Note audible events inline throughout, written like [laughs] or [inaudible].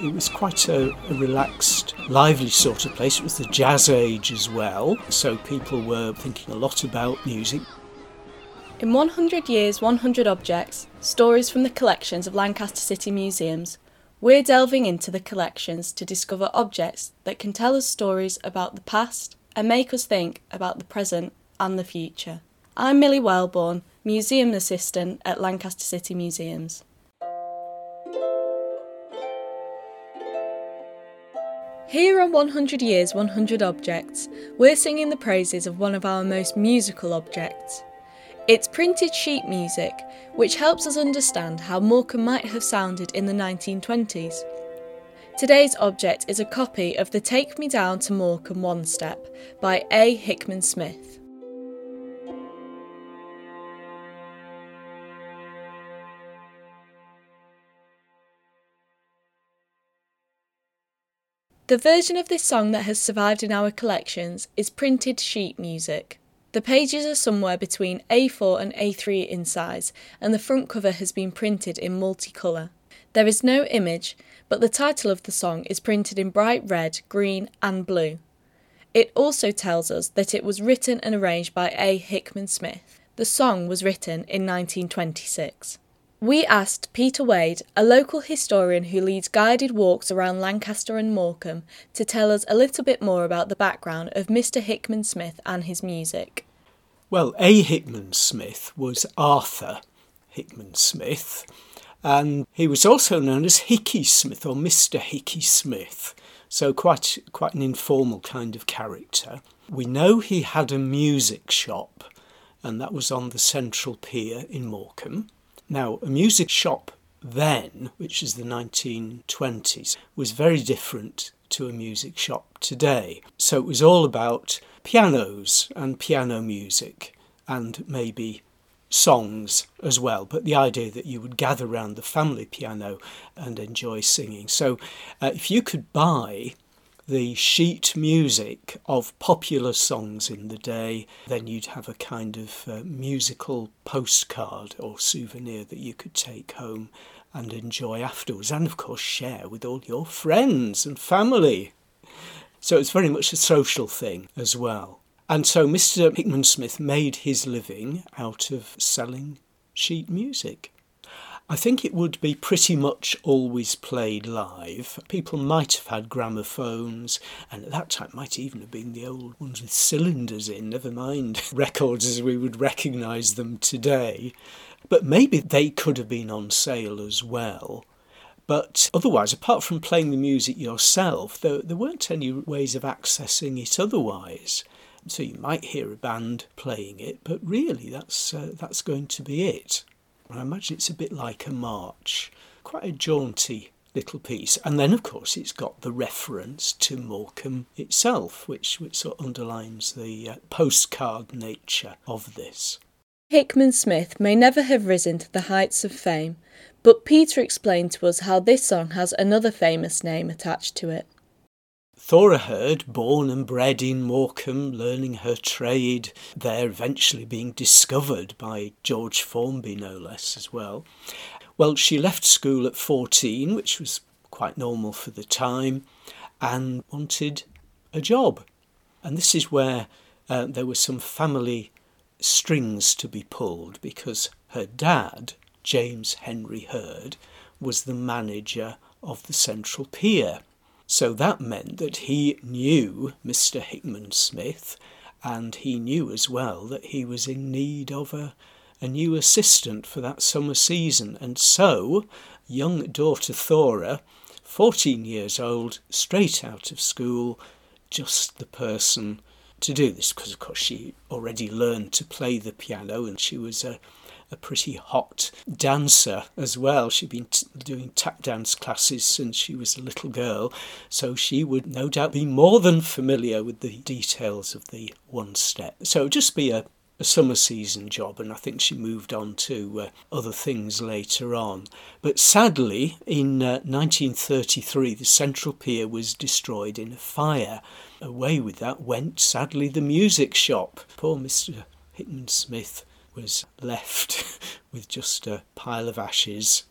It was quite a, a, relaxed, lively sort of place. It was the jazz age as well, so people were thinking a lot about music. In 100 Years, 100 Objects Stories from the Collections of Lancaster City Museums, we're delving into the collections to discover objects that can tell us stories about the past and make us think about the present and the future. I'm Millie Wellborn, Museum Assistant at Lancaster City Museums. Here on 100 Years, 100 Objects, we're singing the praises of one of our most musical objects. It's printed sheet music, which helps us understand how Morecambe might have sounded in the 1920s. Today's object is a copy of the Take Me Down to Morecambe One Step by A. Hickman Smith. The version of this song that has survived in our collections is printed sheet music. The pages are somewhere between A4 and A3 in size, and the front cover has been printed in multicolour. There is no image, but the title of the song is printed in bright red, green, and blue. It also tells us that it was written and arranged by A. Hickman Smith. The song was written in 1926. We asked Peter Wade, a local historian who leads guided walks around Lancaster and Morecambe, to tell us a little bit more about the background of Mr. Hickman Smith and his music. Well, A. Hickman Smith was Arthur Hickman Smith, and he was also known as Hickey Smith or Mr. Hickey Smith, so quite, quite an informal kind of character. We know he had a music shop, and that was on the Central Pier in Morecambe. Now, a music shop then, which is the 1920s, was very different to a music shop today. So it was all about pianos and piano music and maybe songs as well, but the idea that you would gather around the family piano and enjoy singing. So uh, if you could buy the sheet music of popular songs in the day, then you'd have a kind of uh, musical postcard or souvenir that you could take home and enjoy afterwards, and of course share with all your friends and family. So it's very much a social thing as well. And so Mr. Hickman Smith made his living out of selling sheet music. I think it would be pretty much always played live. People might have had gramophones, and at that time might even have been the old ones with cylinders in, never mind [laughs] records as we would recognise them today. But maybe they could have been on sale as well. But otherwise, apart from playing the music yourself, there, there weren't any ways of accessing it otherwise. So you might hear a band playing it, but really that's, uh, that's going to be it. I imagine it's a bit like a march, quite a jaunty little piece. And then, of course, it's got the reference to Morecambe itself, which, which sort of underlines the uh, postcard nature of this. Hickman Smith may never have risen to the heights of fame, but Peter explained to us how this song has another famous name attached to it. Thora Hird, born and bred in Morecambe, learning her trade there, eventually being discovered by George Formby, no less, as well. Well, she left school at 14, which was quite normal for the time, and wanted a job. And this is where uh, there were some family strings to be pulled because her dad, James Henry Hird, was the manager of the Central Pier. So that meant that he knew Mr. Hickman Smith, and he knew as well that he was in need of a, a new assistant for that summer season. And so, young daughter Thora, 14 years old, straight out of school, just the person to do this because, of course, she already learned to play the piano and she was a a pretty hot dancer as well. She'd been t- doing tap dance classes since she was a little girl, so she would no doubt be more than familiar with the details of the one step. So just be a, a summer season job, and I think she moved on to uh, other things later on. But sadly, in uh, 1933, the Central Pier was destroyed in a fire. Away with that went, sadly, the music shop. Poor Mr. Hickman Smith was left [laughs] with just a pile of ashes.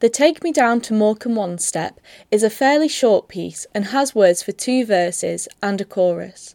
The Take Me Down to Morecambe One Step is a fairly short piece and has words for two verses and a chorus.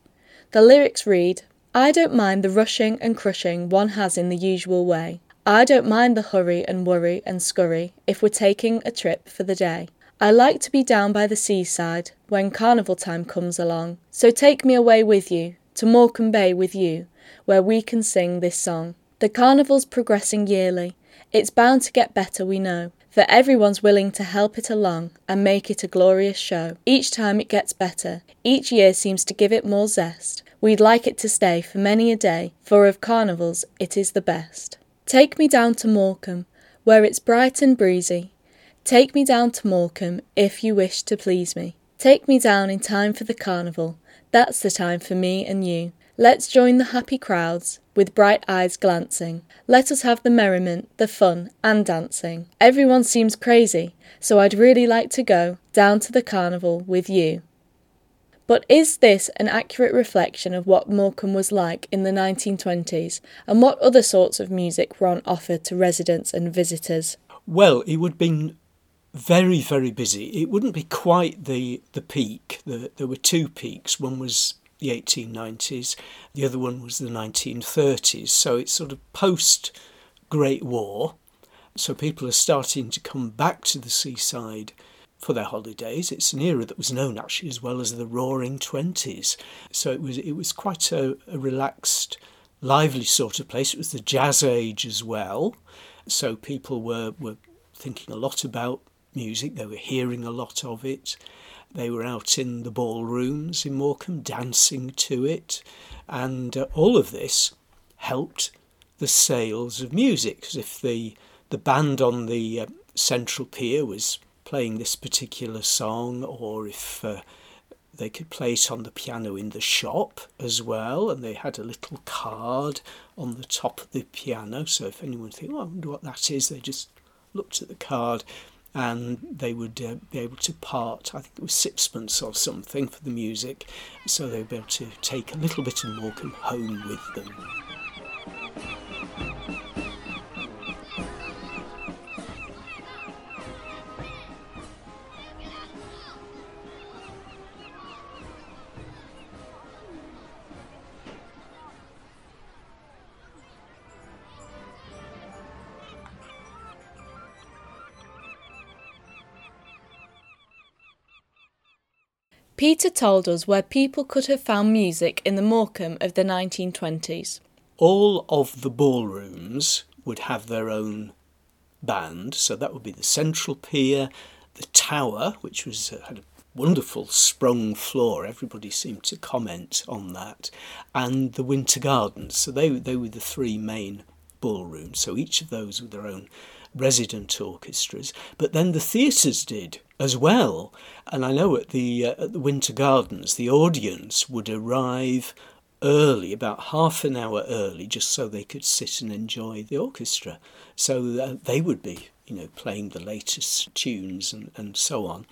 The lyrics read I don't mind the rushing and crushing one has in the usual way. I don't mind the hurry and worry and scurry if we're taking a trip for the day. I like to be down by the seaside when carnival time comes along, so take me away with you to Morecambe Bay with you, where we can sing this song. The carnival's progressing yearly, it's bound to get better, we know, for everyone's willing to help it along and make it a glorious show. Each time it gets better, each year seems to give it more zest. We'd like it to stay for many a day, for of carnivals it is the best. Take me down to Morecambe, where it's bright and breezy. Take me down to Morecambe, if you wish to please me. Take me down in time for the carnival, that's the time for me and you. Let's join the happy crowds, with bright eyes glancing. Let us have the merriment, the fun, and dancing. Everyone seems crazy, so I'd really like to go down to the carnival with you. But is this an accurate reflection of what Morecambe was like in the 1920s, and what other sorts of music were on offer to residents and visitors? Well, it would have been very, very busy. It wouldn't be quite the, the peak. The, there were two peaks. One was the 1890s, the other one was the 1930s. So it's sort of post Great War. So people are starting to come back to the seaside for their holidays. It's an era that was known actually as well as the Roaring Twenties. So it was it was quite a, a relaxed, lively sort of place. It was the Jazz Age as well. So people were were thinking a lot about music. They were hearing a lot of it. They were out in the ballrooms in Morecambe dancing to it. And uh, all of this helped the sales of music. Because if the, the band on the uh, central pier was playing this particular song, or if uh, they could play it on the piano in the shop as well, and they had a little card on the top of the piano. So if anyone think, oh, I wonder what that is, they just looked at the card and they would uh, be able to part, I think it was sixpence or something for the music, so they would be able to take a little bit of Morecambe home with them. Peter told us where people could have found music in the Morecambe of the 1920s. All of the ballrooms would have their own band, so that would be the Central Pier, the Tower, which was uh, had a wonderful sprung floor. Everybody seemed to comment on that, and the Winter Gardens. So they they were the three main ballrooms. So each of those with their own resident orchestras, but then the theatres did as well. And I know at the uh, at the Winter Gardens, the audience would arrive early, about half an hour early, just so they could sit and enjoy the orchestra. So uh, they would be, you know, playing the latest tunes and, and so on.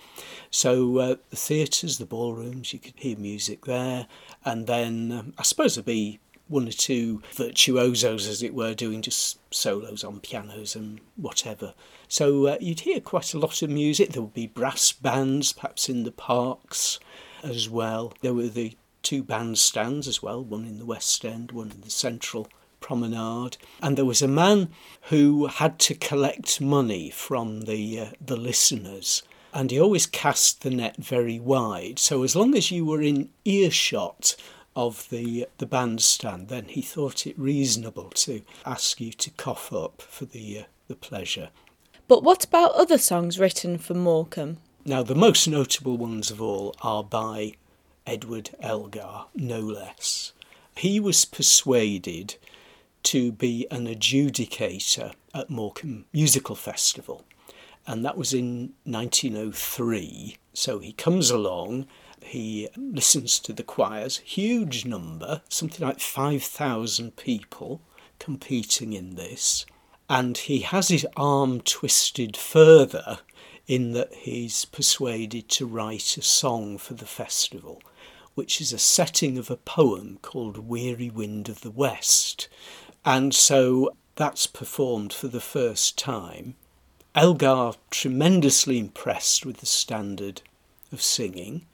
So uh, the theatres, the ballrooms, you could hear music there, and then um, I suppose there'd be one or two virtuosos, as it were, doing just solos on pianos and whatever. So uh, you'd hear quite a lot of music. There would be brass bands, perhaps in the parks as well. There were the two bandstands as well, one in the West End, one in the Central Promenade. And there was a man who had to collect money from the uh, the listeners. And he always cast the net very wide. So as long as you were in earshot of the the bandstand, then he thought it reasonable to ask you to cough up for the uh, the pleasure. But what about other songs written for Morecambe? Now, the most notable ones of all are by Edward Elgar, no less. He was persuaded to be an adjudicator at Morecambe Musical Festival, and that was in 1903. So he comes along he listens to the choirs, huge number, something like 5,000 people competing in this. And he has his arm twisted further in that he's persuaded to write a song for the festival, which is a setting of a poem called Weary Wind of the West. And so that's performed for the first time Elgar, tremendously impressed with the standard of singing,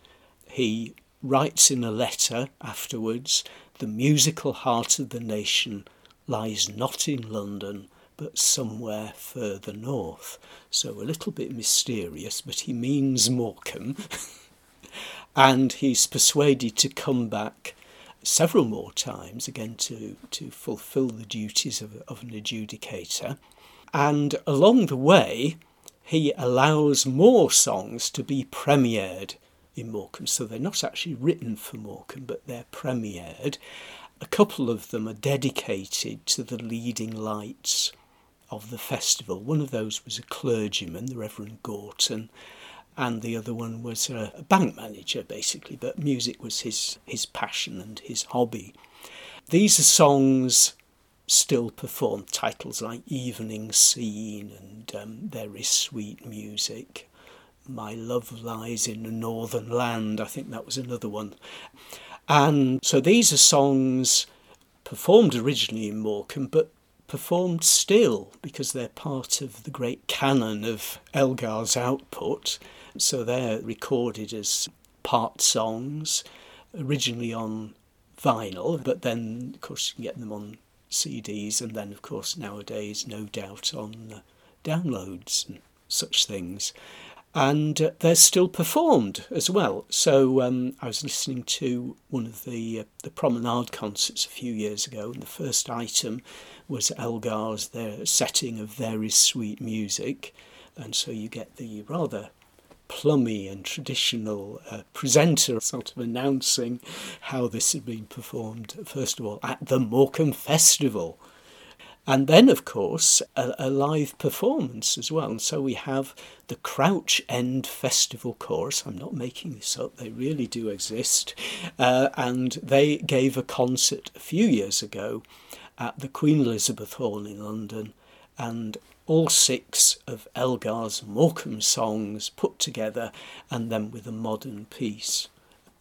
he writes in a letter afterwards the musical heart of the nation lies not in London but somewhere further north. So a little bit mysterious, but he means Morecambe. [laughs] and he's persuaded to come back several more times again to, to fulfill the duties of, of an adjudicator. And along the way, he allows more songs to be premiered in Morecambe. So they're not actually written for Morecambe, but they're premiered. A couple of them are dedicated to the leading lights of the festival. One of those was a clergyman, the Reverend Gorton, and the other one was a bank manager, basically, but music was his, his passion and his hobby. These are songs still performed, titles like Evening Scene and um, There is Sweet Music. My Love Lies in the Northern Land, I think that was another one. And so these are songs performed originally in Morecambe, but performed still because they're part of the great canon of Elgar's output. So they're recorded as part songs, originally on vinyl, but then, of course, you can get them on CDs, and then, of course, nowadays, no doubt, on downloads and such things. And they're still performed as well. So um, I was listening to one of the uh, the Promenade concerts a few years ago, and the first item was Elgar's their setting of very sweet music, and so you get the rather plummy and traditional uh, presenter sort of announcing how this had been performed, first of all, at the Morecambe Festival. And then, of course, a, a, live performance as well. And so we have the Crouch End Festival Chorus. I'm not making this up, they really do exist. Uh, and they gave a concert a few years ago at the Queen Elizabeth Hall in London. And all six of Elgar's Morecambe songs put together and then with a modern piece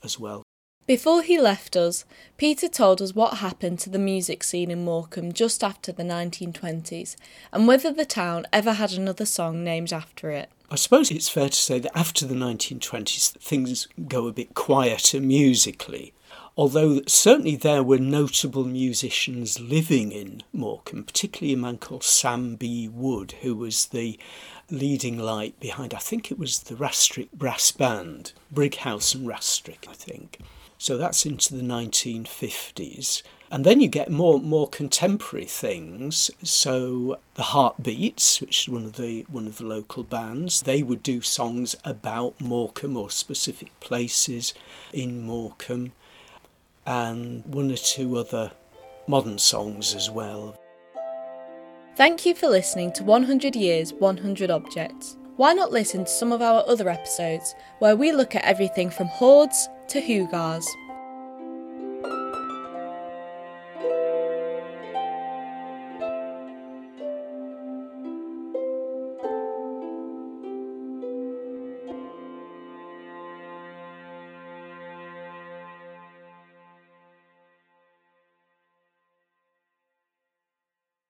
as well. Before he left us, Peter told us what happened to the music scene in Morecambe just after the 1920s and whether the town ever had another song named after it. I suppose it's fair to say that after the 1920s, things go a bit quieter musically although certainly there were notable musicians living in Morecambe, particularly a man called Sam B. Wood, who was the leading light behind, I think it was the Rastrick Brass Band, Brighouse and Rastrick, I think. So that's into the 1950s. And then you get more more contemporary things. So the Heartbeats, which is one of the one of the local bands, they would do songs about Morecambe or specific places in Morecambe and one or two other modern songs as well. Thank you for listening to 100 Years, 100 Objects. Why not listen to some of our other episodes where we look at everything from hoards to hugars?